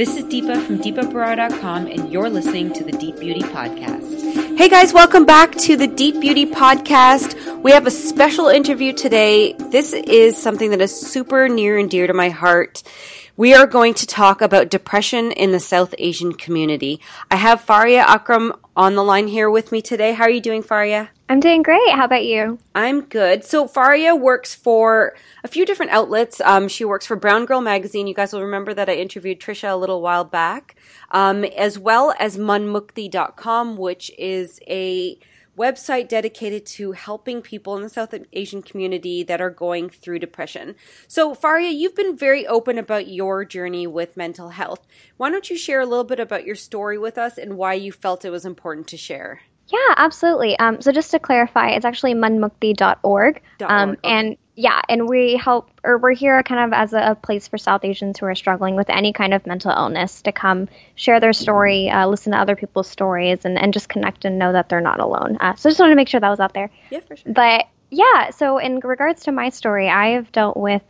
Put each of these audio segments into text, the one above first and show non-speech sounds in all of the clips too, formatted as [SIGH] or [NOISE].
This is Deepa from deepabarra.com, and you're listening to the Deep Beauty Podcast. Hey guys, welcome back to the Deep Beauty Podcast. We have a special interview today. This is something that is super near and dear to my heart. We are going to talk about depression in the South Asian community. I have Faria Akram on the line here with me today. How are you doing, Faria? I'm doing great. How about you? I'm good. So Faria works for a few different outlets. Um, she works for Brown Girl Magazine. You guys will remember that I interviewed Trisha a little while back, um, as well as manmukti.com, which is a website dedicated to helping people in the South Asian community that are going through depression. So, Faria, you've been very open about your journey with mental health. Why don't you share a little bit about your story with us and why you felt it was important to share? Yeah, absolutely. Um, so just to clarify, it's actually manmukti.org. Um, okay. And yeah, and we help, or we're here kind of as a, place for South Asians who are struggling with any kind of mental illness to come share their story, uh, listen to other people's stories, and, and just connect and know that they're not alone. Uh, so I just wanted to make sure that was out there. Yeah, for sure. But yeah, so in regards to my story, I have dealt with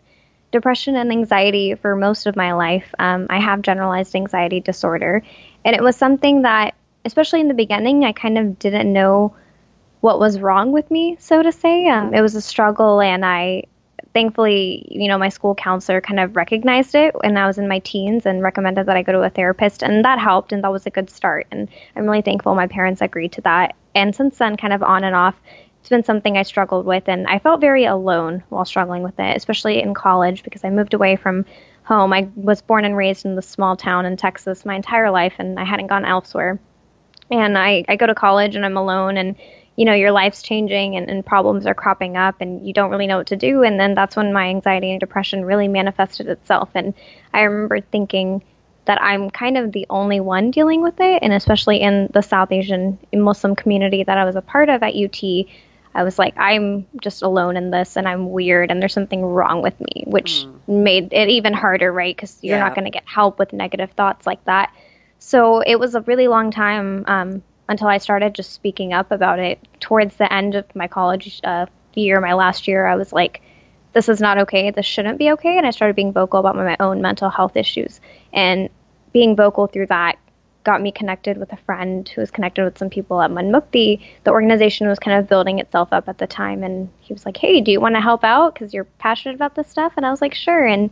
depression and anxiety for most of my life. Um, I have generalized anxiety disorder, and it was something that especially in the beginning, I kind of didn't know what was wrong with me, so to say. Um, it was a struggle, and I thankfully, you know, my school counselor kind of recognized it when I was in my teens and recommended that I go to a therapist, and that helped, and that was a good start. And I'm really thankful my parents agreed to that. And since then, kind of on and off, it's been something I struggled with, and I felt very alone while struggling with it, especially in college because I moved away from home. I was born and raised in the small town in Texas my entire life, and I hadn't gone elsewhere and I, I go to college and I'm alone and you know your life's changing and, and problems are cropping up and you don't really know what to do. And then that's when my anxiety and depression really manifested itself. And I remember thinking that I'm kind of the only one dealing with it. And especially in the South Asian Muslim community that I was a part of at UT I was like I'm just alone in this and I'm weird and there's something wrong with me which mm. made it even harder right? Because you're yeah. not going to get help with negative thoughts like that. So it was a really long time um, until I started just speaking up about it. Towards the end of my college uh, year, my last year, I was like, this is not okay. This shouldn't be okay. And I started being vocal about my own mental health issues. And being vocal through that got me connected with a friend who was connected with some people at Manmukti. The organization was kind of building itself up at the time. And he was like, hey, do you want to help out? Because you're passionate about this stuff. And I was like, sure. And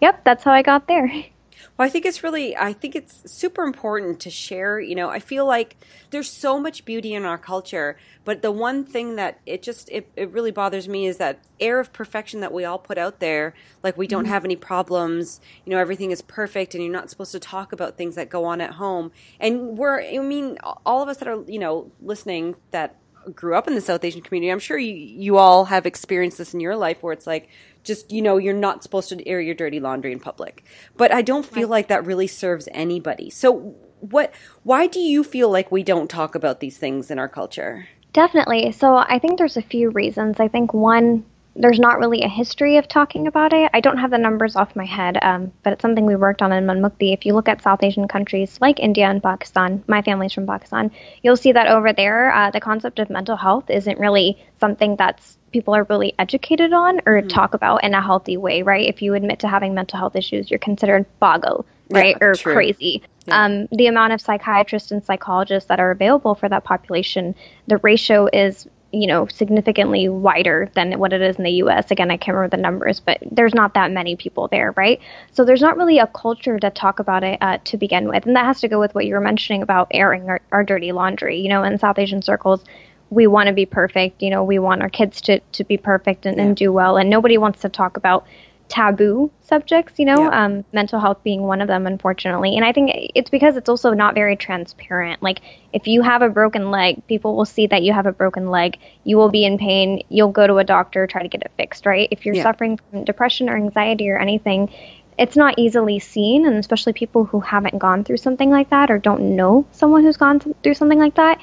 yep, that's how I got there. [LAUGHS] Well, I think it's really, I think it's super important to share. You know, I feel like there's so much beauty in our culture, but the one thing that it just, it, it really bothers me is that air of perfection that we all put out there. Like, we don't mm-hmm. have any problems, you know, everything is perfect, and you're not supposed to talk about things that go on at home. And we're, I mean, all of us that are, you know, listening that grew up in the South Asian community, I'm sure you, you all have experienced this in your life where it's like, just you know you're not supposed to air your dirty laundry in public. But i don't feel like that really serves anybody. So what why do you feel like we don't talk about these things in our culture? Definitely. So i think there's a few reasons. I think one there's not really a history of talking about it. I don't have the numbers off my head, um, but it's something we worked on in Manmukti. If you look at South Asian countries like India and Pakistan, my family's from Pakistan, you'll see that over there, uh, the concept of mental health isn't really something that's people are really educated on or mm-hmm. talk about in a healthy way, right? If you admit to having mental health issues, you're considered pagal, right? Yeah, or true. crazy. Yeah. Um, the amount of psychiatrists and psychologists that are available for that population, the ratio is you know significantly wider than what it is in the US. Again, I can't remember the numbers, but there's not that many people there, right? So there's not really a culture to talk about it uh, to begin with, and that has to go with what you were mentioning about airing our, our dirty laundry. You know, in South Asian circles, we want to be perfect. You know, we want our kids to, to be perfect and, yeah. and do well. And nobody wants to talk about taboo subjects, you know, yeah. um, mental health being one of them, unfortunately. And I think it's because it's also not very transparent. Like, if you have a broken leg, people will see that you have a broken leg. You will be in pain. You'll go to a doctor, try to get it fixed, right? If you're yeah. suffering from depression or anxiety or anything, it's not easily seen. And especially people who haven't gone through something like that or don't know someone who's gone through something like that,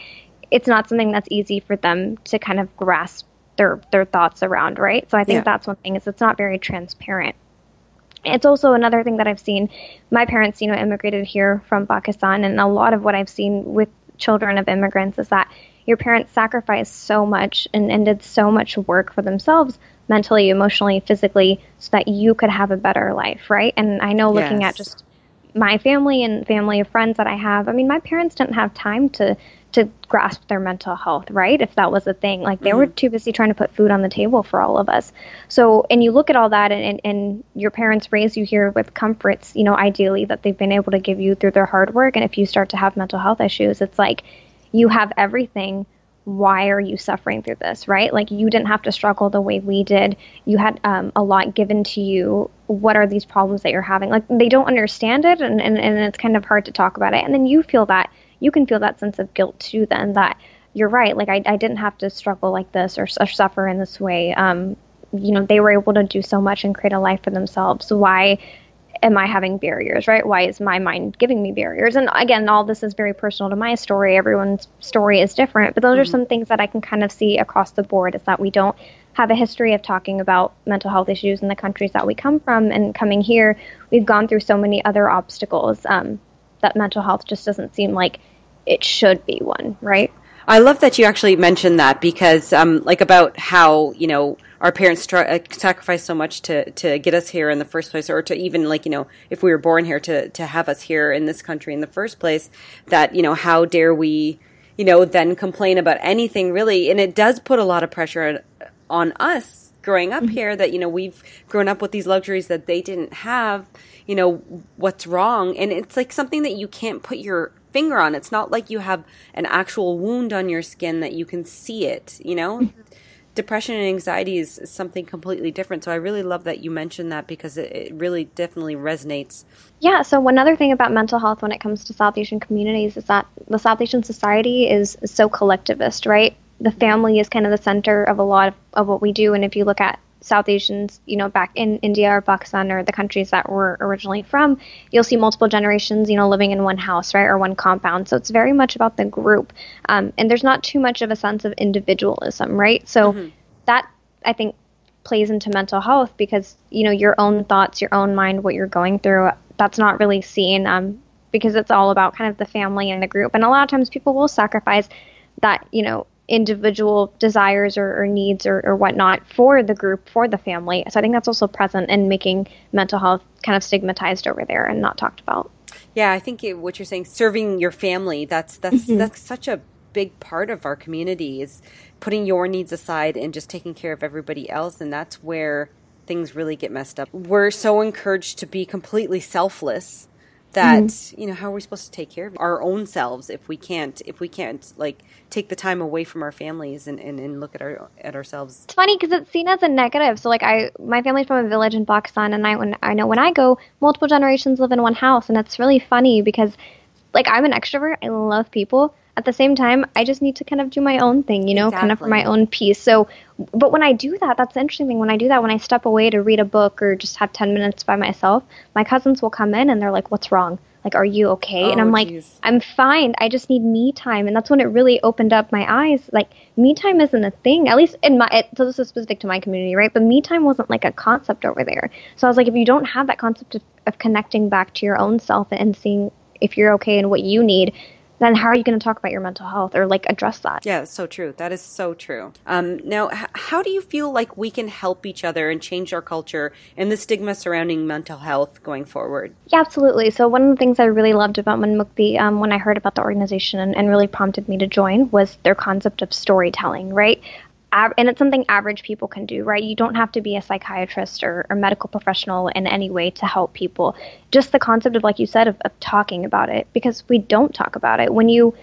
it's not something that's easy for them to kind of grasp their their thoughts around, right? So I think yeah. that's one thing is it's not very transparent. It's also another thing that I've seen. My parents, you know, immigrated here from Pakistan, and a lot of what I've seen with children of immigrants is that your parents sacrificed so much and, and did so much work for themselves mentally, emotionally, physically, so that you could have a better life, right? And I know looking yes. at just my family and family of friends that I have, I mean, my parents didn't have time to to grasp their mental health, right? If that was a thing. Like they mm-hmm. were too busy trying to put food on the table for all of us. So, and you look at all that and, and, and, your parents raise you here with comforts, you know, ideally that they've been able to give you through their hard work. And if you start to have mental health issues, it's like you have everything. Why are you suffering through this, right? Like you didn't have to struggle the way we did. You had um, a lot given to you. What are these problems that you're having? Like they don't understand it and, and, and it's kind of hard to talk about it. And then you feel that you can feel that sense of guilt too then that you're right like i, I didn't have to struggle like this or, or suffer in this way um, you know they were able to do so much and create a life for themselves why am i having barriers right why is my mind giving me barriers and again all this is very personal to my story everyone's story is different but those mm-hmm. are some things that i can kind of see across the board is that we don't have a history of talking about mental health issues in the countries that we come from and coming here we've gone through so many other obstacles um, that mental health just doesn't seem like it should be one, right? I love that you actually mentioned that because, um, like, about how you know our parents try, uh, sacrificed so much to to get us here in the first place, or to even like you know if we were born here to to have us here in this country in the first place. That you know how dare we, you know, then complain about anything really, and it does put a lot of pressure on, us growing up mm-hmm. here. That you know we've grown up with these luxuries that they didn't have. You know what's wrong, and it's like something that you can't put your finger on. It's not like you have an actual wound on your skin that you can see it, you know? Mm-hmm. Depression and anxiety is, something completely different. So I really love that you mentioned that because it, it really definitely resonates. Yeah, so one other thing about mental health when it comes to South Asian communities is that the South Asian society is so collectivist, right? The family is kind of the center of a lot of, of what we do. And if you look at South Asians, you know, back in India or Pakistan or the countries that we're originally from, you'll see multiple generations, you know, living in one house, right, or one compound. So it's very much about the group. Um, and there's not too much of a sense of individualism, right? So mm-hmm. that, I think, plays into mental health because, you know, your own thoughts, your own mind, what you're going through, that's not really seen um, because it's all about kind of the family and the group. And a lot of times people will sacrifice that, you know, individual desires or, or needs or, or, whatnot for the group, for the family. So I think that's also present in making mental health kind of stigmatized over there and not talked about. Yeah, I think it, what you're saying, serving your family, that's that's mm-hmm. that's such a big part of our community is putting your needs aside and just taking care of everybody else, and that's where things really get messed up. We're so encouraged to be completely selfless that mm. you know how are we supposed to take care of our own selves if we can't if we can't like take the time away from our families and, and, and look at our at ourselves? It's funny because it's seen as a negative. So like i my family's from a village in pakistan and i when i know when i go multiple generations live in one house and it's really funny because like i'm an extrovert. I love people at the same time, I just need to kind of do my own thing, you know, exactly. kind of for my own peace. So, but when I do that, that's the interesting thing. When I do that, when I step away to read a book or just have 10 minutes by myself, my cousins will come in and they're like, What's wrong? Like, are you okay? Oh, and I'm like, geez. I'm fine. I just need me time. And that's when it really opened up my eyes. Like, me time isn't a thing, at least in my, it, so this is specific to my community, right? But me time wasn't like a concept over there. So I was like, if you don't have that concept of, of connecting back to your own self and seeing if you're okay and what you need, then how are you going to talk about your mental health or like address that? Yeah, so true. That is so true. Um, now, h- how do you feel like we can help each other and change our culture and the stigma surrounding mental health going forward? Yeah, absolutely. So one of the things I really loved about Manmukti um, when I heard about the organization and, and really prompted me to join was their concept of storytelling, right? And it's something average people can do, right? You don't have to be a psychiatrist or, or, medical professional in any way to help people. Just the concept of, like you said, of, of talking about it, because we don't talk about it. When you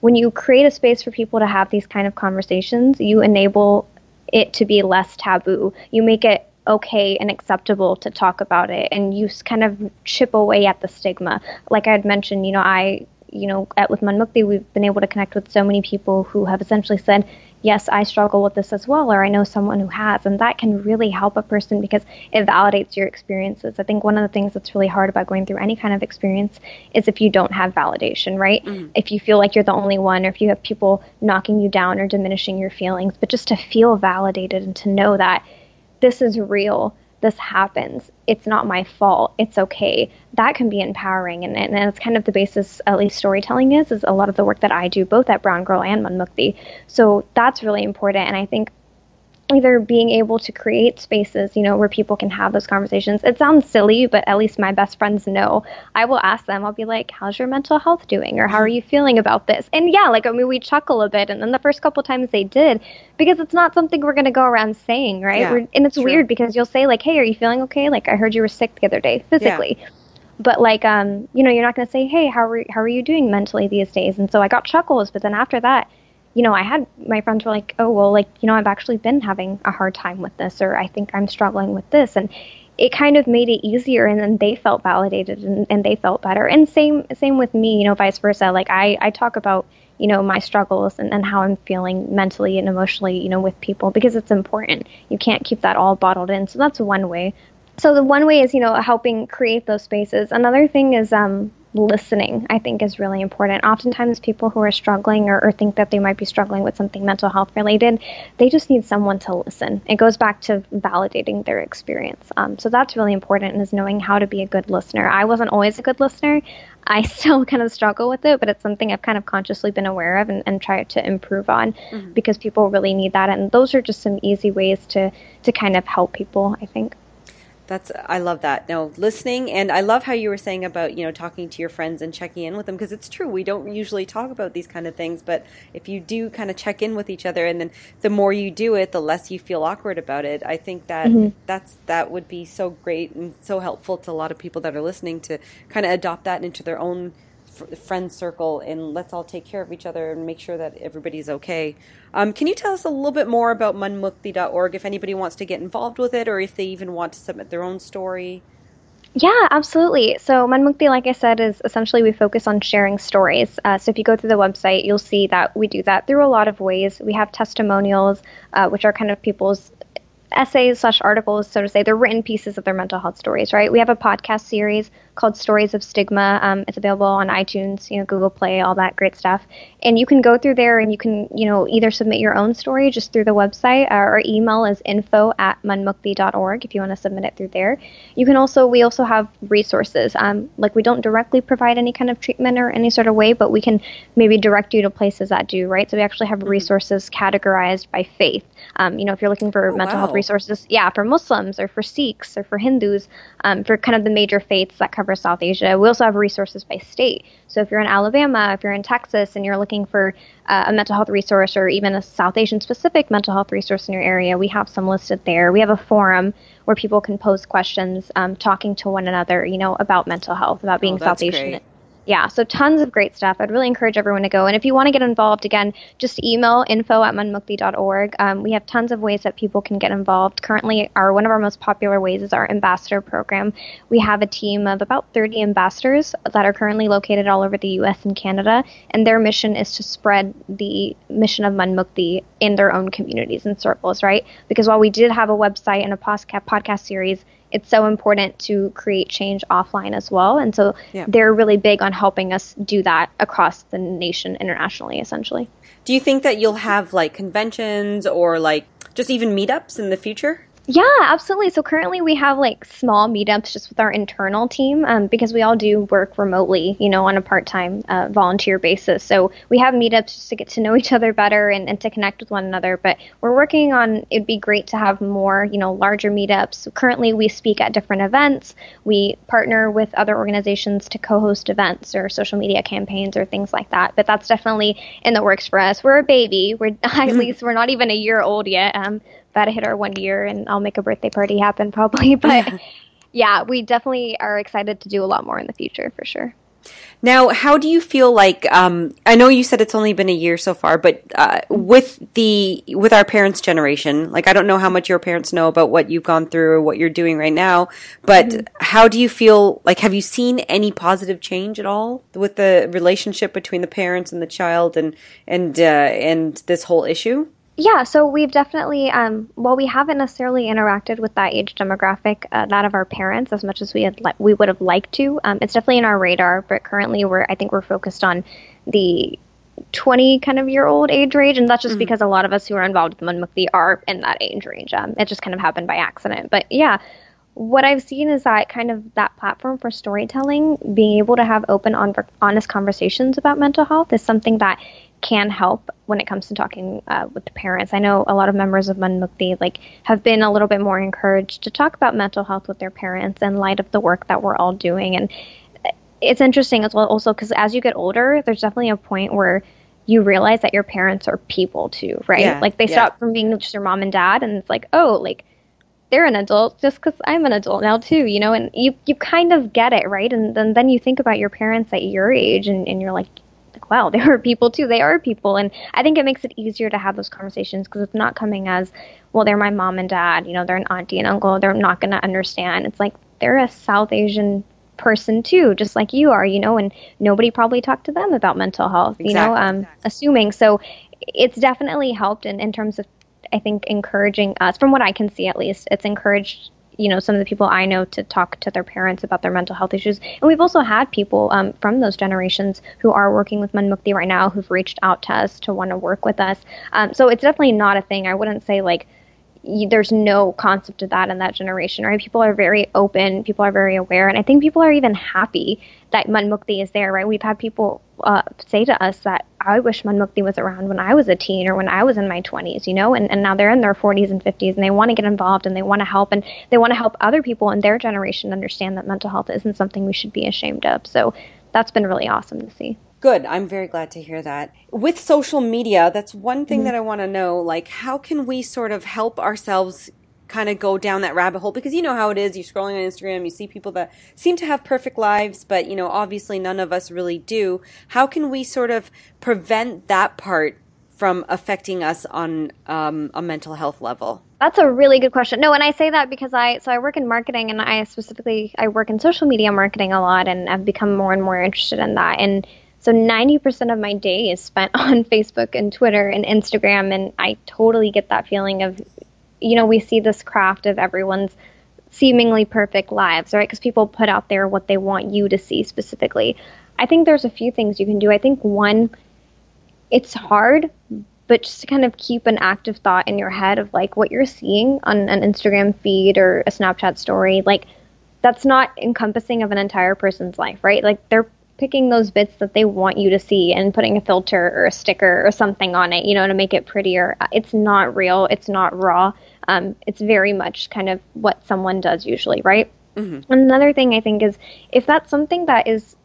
when you create a space for people to have these kind of conversations, you enable it to be less taboo. You make it okay and acceptable to talk about it, and you kind of chip away at the stigma. Like I had mentioned, you know, I you know, at with Manmukti, we've been able to connect with so many people who have essentially said, yes, I struggle with this as well, or I know someone who has. And that can really help a person because it validates your experiences. I think one of the things that's really hard about going through any kind of experience is if you don't have validation, right? Mm-hmm. If you feel like you're the only one, or if you have people knocking you down or diminishing your feelings, but just to feel validated and to know that this is real this happens. It's not my fault. It's okay. That can be empowering. And, and that's kind of the basis, at least storytelling is, is a lot of the work that I do, both at Brown Girl and Manmukti. So that's really important. And I think either being able to create spaces, you know, where people can have those conversations. It sounds silly, but at least my best friends know. I will ask them, I'll be like, how's your mental health doing? Or how are you feeling about this? And yeah, like, I mean, we chuckle a bit. And then the first couple times they did, because it's not something we're going to go around saying, right? Yeah, and it's true. weird because you'll say, like, hey, are you feeling okay? Like, I heard you were sick the other day physically. Yeah But like, um, you know, you're not going to say, "Hey, how are how are you doing mentally these days?" And so I got chuckles, but then after that, you know, I had my friends were like, oh, well, like, you know, I've actually been having a hard time with this, or I think I'm struggling with this. And it kind of made it easier and then they felt validated and, and they felt better. And same, same with me, you know, vice versa. Like I, I talk about, you know, my struggles and, and how I'm feeling mentally and emotionally, you know, with people because it's important. You can't keep that all bottled in. So that's one way. So the one way is, you know, helping create those spaces. Another thing is um, listening, I think, is really important. Oftentimes, people who are struggling or, or, think that they might be struggling with something mental health related, they just need someone to listen. It goes back to validating their experience. Um, so that's really important is knowing how to be a good listener. I wasn't always a good listener. I [LAUGHS] still kind of struggle with it, but it's something I've kind of consciously been aware of and, and tried to improve on mm-hmm. because people really need that. And those are just some easy ways to, to kind of help people, I think. That's I love that. No, listening and I love how you were saying about, you know, talking to your friends and checking in with them because it's true. We don't usually talk about these kind of things, but if you do kind of check in with each other and then the more you do it, the less you feel awkward about it. I think that mm-hmm. that's that would be so great and so helpful to a lot of people that are listening to kind of adopt that into their own friend circle and let's all take care of each other and make sure that everybody's okay. Um, can you tell us a little bit more about manmukti.org if anybody wants to get involved with it or if they even want to submit their own story? Yeah, absolutely. So Manmukti, like I said, is essentially we focus on sharing stories. Uh, so if you go through the website, you'll see that we do that through a lot of ways. We have testimonials, uh, which are kind of people's essays slash articles, so to say. They're written pieces of their mental health stories, right? We have a podcast series called Stories of Stigma. Um, it's available on iTunes, you know, Google Play, all that great stuff. And you can go through there and you can, you know, either submit your own story just through the website. Our email is info at manmukti.org if you want to submit it through there. You can also, we also have resources. Um, like we don't directly provide any kind of treatment or any sort of way, but we can maybe direct you to places that do, right? So we actually have mm-hmm. resources categorized by faith. Um, you know, if you're looking for oh, mental wow. health resources, yeah, for Muslims or for Sikhs or for Hindus, um, for kind of the major faiths that cover cover South Asia. We also have resources by state. So if you're in Alabama, if you're in Texas, and you're looking for uh, a mental health resource or even a South Asian specific mental health resource in your area, we have some listed there. We have a forum where people can pose questions, um, talking to one another, you know, about mental health, about being oh, South Asian. Great yeah, so tons of great stuff. I'd really encourage everyone to go. And if you want to get involved, again, just email info at manmukti.org. Um, we have tons of ways that people can get involved. Currently, our one of our most popular ways is our ambassador program. We have a team of about 30 ambassadors that are currently located all over the U.S. and Canada, and their mission is to spread the mission of Manmukti in their own communities and circles, right? Because while we did have a website and a podcast series, it's so important to create change offline as well. And so yeah. they're really big on helping us do that across the nation internationally, essentially. Do you think that you'll have like conventions or like just even meetups in the future? Yeah, absolutely. So currently we have like small meetups just with our internal team um, because we all do work remotely, you know, on a part time uh, volunteer basis. So we have meetups just to get to know each other better and, and to connect with one another. But we're working on, it'd be great to have more, you know, larger meetups. Currently we speak at different events. We partner with other organizations to co host events or social media campaigns or things like that. But that's definitely in the works for us. We're a baby. We're [LAUGHS] at least, we're not even a year old yet. Um, to hit our one year, and I'll make a birthday party happen probably. [LAUGHS] But [LAUGHS] yeah, we definitely are excited to do a lot more in the future for sure. Now, how do you feel like? Um, I know you said it's only been a year so far, but uh, with the with our parents' generation, like I don't know how much your parents know about what you've gone through or what you're doing right now. But mm-hmm. how do you feel? Like, have you seen any positive change at all with the relationship between the parents and the child, and and uh, and this whole issue? Yeah, so we've definitely, um, while we haven't necessarily interacted with that age demographic, uh, that of our parents, as much as we had li- we would have liked to, um, it's definitely in our radar. But currently, we're I think we're focused on the 20 kind of year old age range, and that's just mm-hmm. because a lot of us who are involved with Manmukti are in that age range. Um, it just kind of happened by accident. But yeah, what I've seen is that kind of that platform for storytelling, being able to have open, on, honest conversations about mental health is something that can help when it comes to talking uh, with the parents. I know a lot of members of Manmukti like have been a little bit more encouraged to talk about mental health with their parents in light of the work that we're all doing. And it's interesting as well, also because as you get older, there's definitely a point where you realize that your parents are people too, right? Yeah, like they yeah. stop from being just your mom and dad, and it's like, oh, like they're an adult just because I'm an adult now too, you know, and you you kind of get it, right? And then then you think about your parents at your age, and, and you're like, like, wow, [LAUGHS] they are people too. They are people, and I think it makes it easier to have those conversations because it's not coming as, well, they're my mom and dad, you know, they're an auntie and uncle, they're not going to understand. It's like they're a South Asian person too, just like you are, you know, and nobody probably talked to them about mental health, exactly. you know, um, assuming. So it's definitely helped in, in terms of I think encouraging us, from what I can see at least, it's encouraged you know some of the people I know to talk to their parents about their mental health issues. And we've also had people um, from those generations who are working with Manmukti right now who've reached out to us to want to work with us. Um, so it's definitely not a thing. I wouldn't say like there's no concept of that in that generation, right? People are very open, people are very aware, and I think people are even happy that Manmukti is there, right? We've had people uh, say to us that I wish Manmukti was around when I was a teen or when I was in my 20s, you know, and, and now they're in their 40s and 50s and they want to get involved and they want to help and they want to help other people in their generation understand that mental health isn't something we should be ashamed of. So that's been really awesome to see. Good. I'm very glad to hear that. With social media, that's one thing mm-hmm. that I want to know. Like, how can we sort of help ourselves kind of go down that rabbit hole? Because you know how it is. You're scrolling on Instagram, you see people that seem to have perfect lives, but, you know, obviously none of us really do. How can we sort of prevent that part from affecting us on um, a mental health level? That's a really good question. No, and I say that because I so I work in marketing and I specifically I work in social media marketing a lot and I've become more and more interested in that and so 90% of my day is spent [LAUGHS] on Facebook and Twitter and Instagram. And I totally get that feeling of, you know, we see this craft of everyone's seemingly perfect lives, right? Because people put out there what they want you to see specifically. I think there's a few things you can do. I think one, it's hard, but just to kind of keep an active thought in your head of like what you're seeing on an Instagram feed or a Snapchat story, like that's not encompassing of an entire person's life, right? Like they're picking those bits that they want you to see and putting a filter or a sticker or something on it, you know, to make it prettier. It's not real. It's not raw. Um, it's very much kind of what someone does usually, right? Mm-hmm. Another thing I think is if that's something that is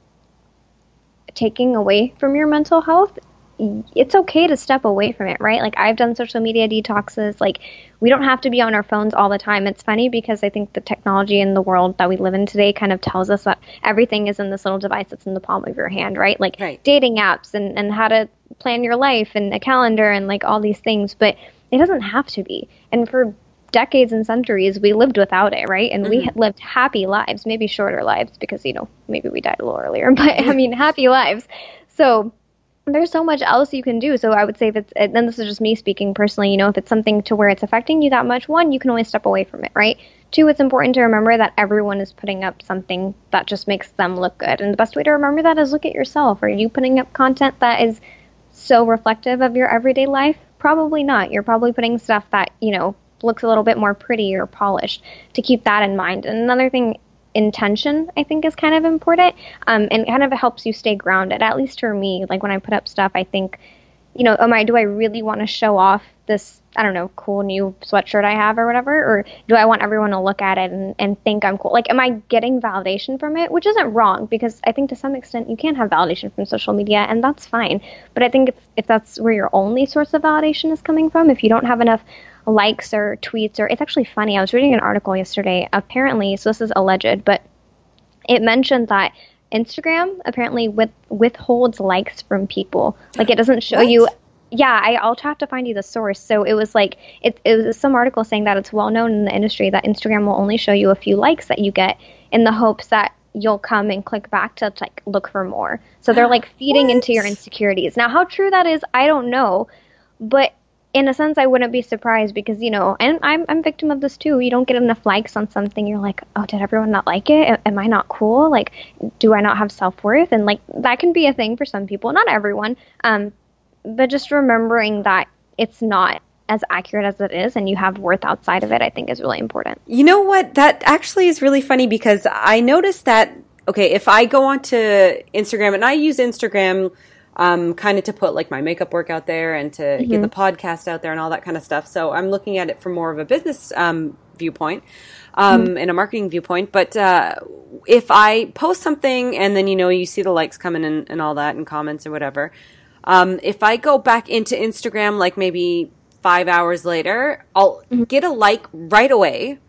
taking away from your mental health, it's okay to step away from it, right? Like I've done social media detoxes. Like we don't have to be on our phones all the time. It's funny because I think the technology in the world that we live in today kind of tells us that everything is in this little device that's in the palm of your hand, right? Like right. dating apps and, and how to plan your life and a calendar and like all these things. But it doesn't have to be. And for decades and centuries, we lived without it, right? And mm-hmm. we lived happy lives, maybe shorter lives because, you know, maybe we died a little earlier, [LAUGHS] but I [LAUGHS] mean, happy lives. So there's so much else you can do. So I would say if it's, and this is just me speaking personally, you know, if it's something to where it's affecting you that much, one, you can always step away from it, right? Two, it's important to remember that everyone is putting up something that just makes them look good. And the best way to remember that is look at yourself. Are you putting up content that is so reflective of your everyday life? Probably not. You're probably putting stuff that, you know, looks a little bit more pretty or polished to keep that in mind. And another thing intention i think is kind of important um, and kind of helps you stay grounded. At least for me like when i put up stuff i think you know am i do i really want to show off this i don't know cool new sweatshirt i have or whatever? Or do i want everyone to look at it and, and think i'm cool? Like am i getting validation from it? Which isn't wrong because i think to some extent you can have validation from social media and that's fine. But i think if, if that's where your only source of validation is coming from if you don't have enough likes or tweets or it's actually funny. I was reading an article yesterday. Apparently, so this is alleged, but it mentioned that Instagram apparently with withholds likes from people. Like it doesn't show what? you yeah, I, I'll have to find you the source. So it was like it, it was some article saying that it's well known in the industry that Instagram will only show you a few likes that you get in the hopes that you'll come and click back to like look for more. So they're like feeding into your insecurities. Now, how true that is, I don't know, but in a sense, I wouldn't be surprised because you know, and I'm I'm victim of this too. You don't get enough likes on something, you're like, oh, did everyone not like it? Am I not cool? Like, do I not have self worth? And like that can be a thing for some people, not everyone. Um, but just remembering that it's not as accurate as it is and you have worth outside of it, I think is really important. You know what? That actually is really funny because I noticed that, okay, if I go onto Instagram and I use Instagram um, kind of to put like my makeup work out there and to mm-hmm. get the podcast out there and all that kind of stuff. So I'm looking at it from more of a business um, viewpoint um, mm-hmm. and a marketing viewpoint. But uh, if I post something and then you know you see the likes coming and, and all that and comments or whatever, um, if I go back into Instagram like maybe five hours later, I'll mm-hmm. get a like right away.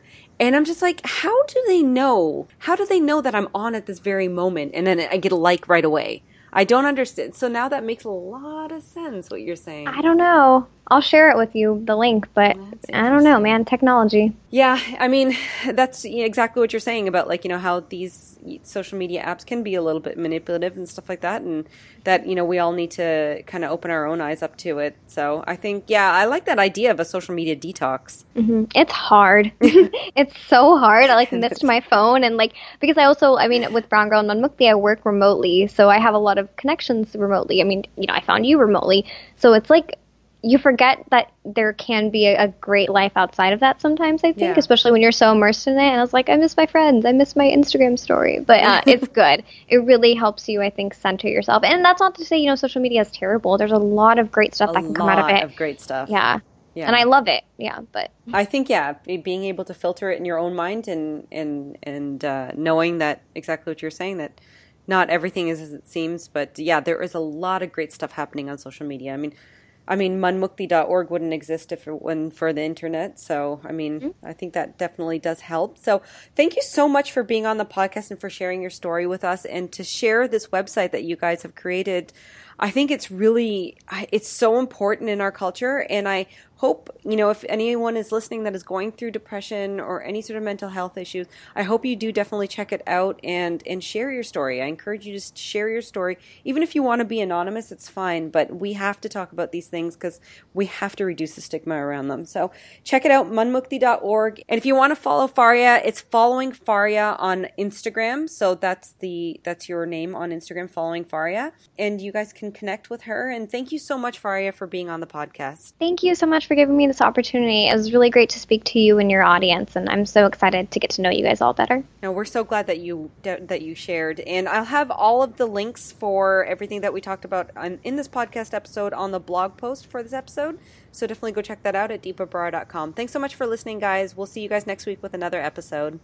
And I'm just like, how do they know? How do they know that I'm on at this very moment? And then I get a like right away. I don't understand. So now that makes a lot of sense what you're saying. I don't know. I'll share it with you, the link, but I don't know, man. Technology. Yeah, I mean, [LAUGHS] that's exactly what you're saying about like you know how these social media apps can be a little bit manipulative and stuff like that, and that you know we all need to kind of open our own eyes up to it. So I think, yeah, I like that idea of a social media detox. Mm-hmm. It's hard. [LAUGHS] it's so hard. I like [LAUGHS] missed my phone and like because I also, I mean, with Brown Girl and Manmukti, I work remotely, so I have a lot of connections remotely. I mean, you know, I found you remotely, so it's like you forget that there can be a, a, great life outside of that sometimes i think yeah. especially when you're so immersed in it. And i was like i miss my friends. I miss my instagram story. But uh, [LAUGHS] it's good. It really helps you i think center yourself. And that's not to say you know social media is terrible. There's a lot of great stuff a that can come out of it. of great stuff. Yeah. Yeah. And I love it. Yeah, but I think yeah, being able to filter it in your own mind and and and uh, knowing that exactly what you're saying that not everything is as it seems, but yeah, there is a lot of great stuff happening on social media. I mean, I mean, manmukti.org wouldn't exist if it wasn't for the internet. So, I mean, mm-hmm. I think that definitely does help. So, thank you so much for being on the podcast and for sharing your story with us and to share this website that you guys have created. I think it's really, it's so important in our culture. And I hope, you know, if anyone is listening that is going through depression or any sort of mental health issues, I hope you do definitely check it out and, and share your story. I encourage you to share your story. Even if you want to be anonymous, it's fine, but we have to talk about these things because we have to reduce the stigma around them. So check it out, manmukti.org. And if you want to follow Faria, it's following Faria on Instagram. So that's the, that's your name on Instagram, following Faria. And you guys can connect with her. And thank you so much, Faria, for being on the podcast. Thank you so much much for giving me this opportunity. It was really great to speak to you and your audience, and I'm so excited to get to know you guys all better. No, we're so glad that you that you shared, and I'll have all of the links for everything that we talked about in this podcast episode on the blog post for this episode. So definitely go check that out at deepabrar.com. Thanks so much for listening, guys. We'll see you guys next week with another episode.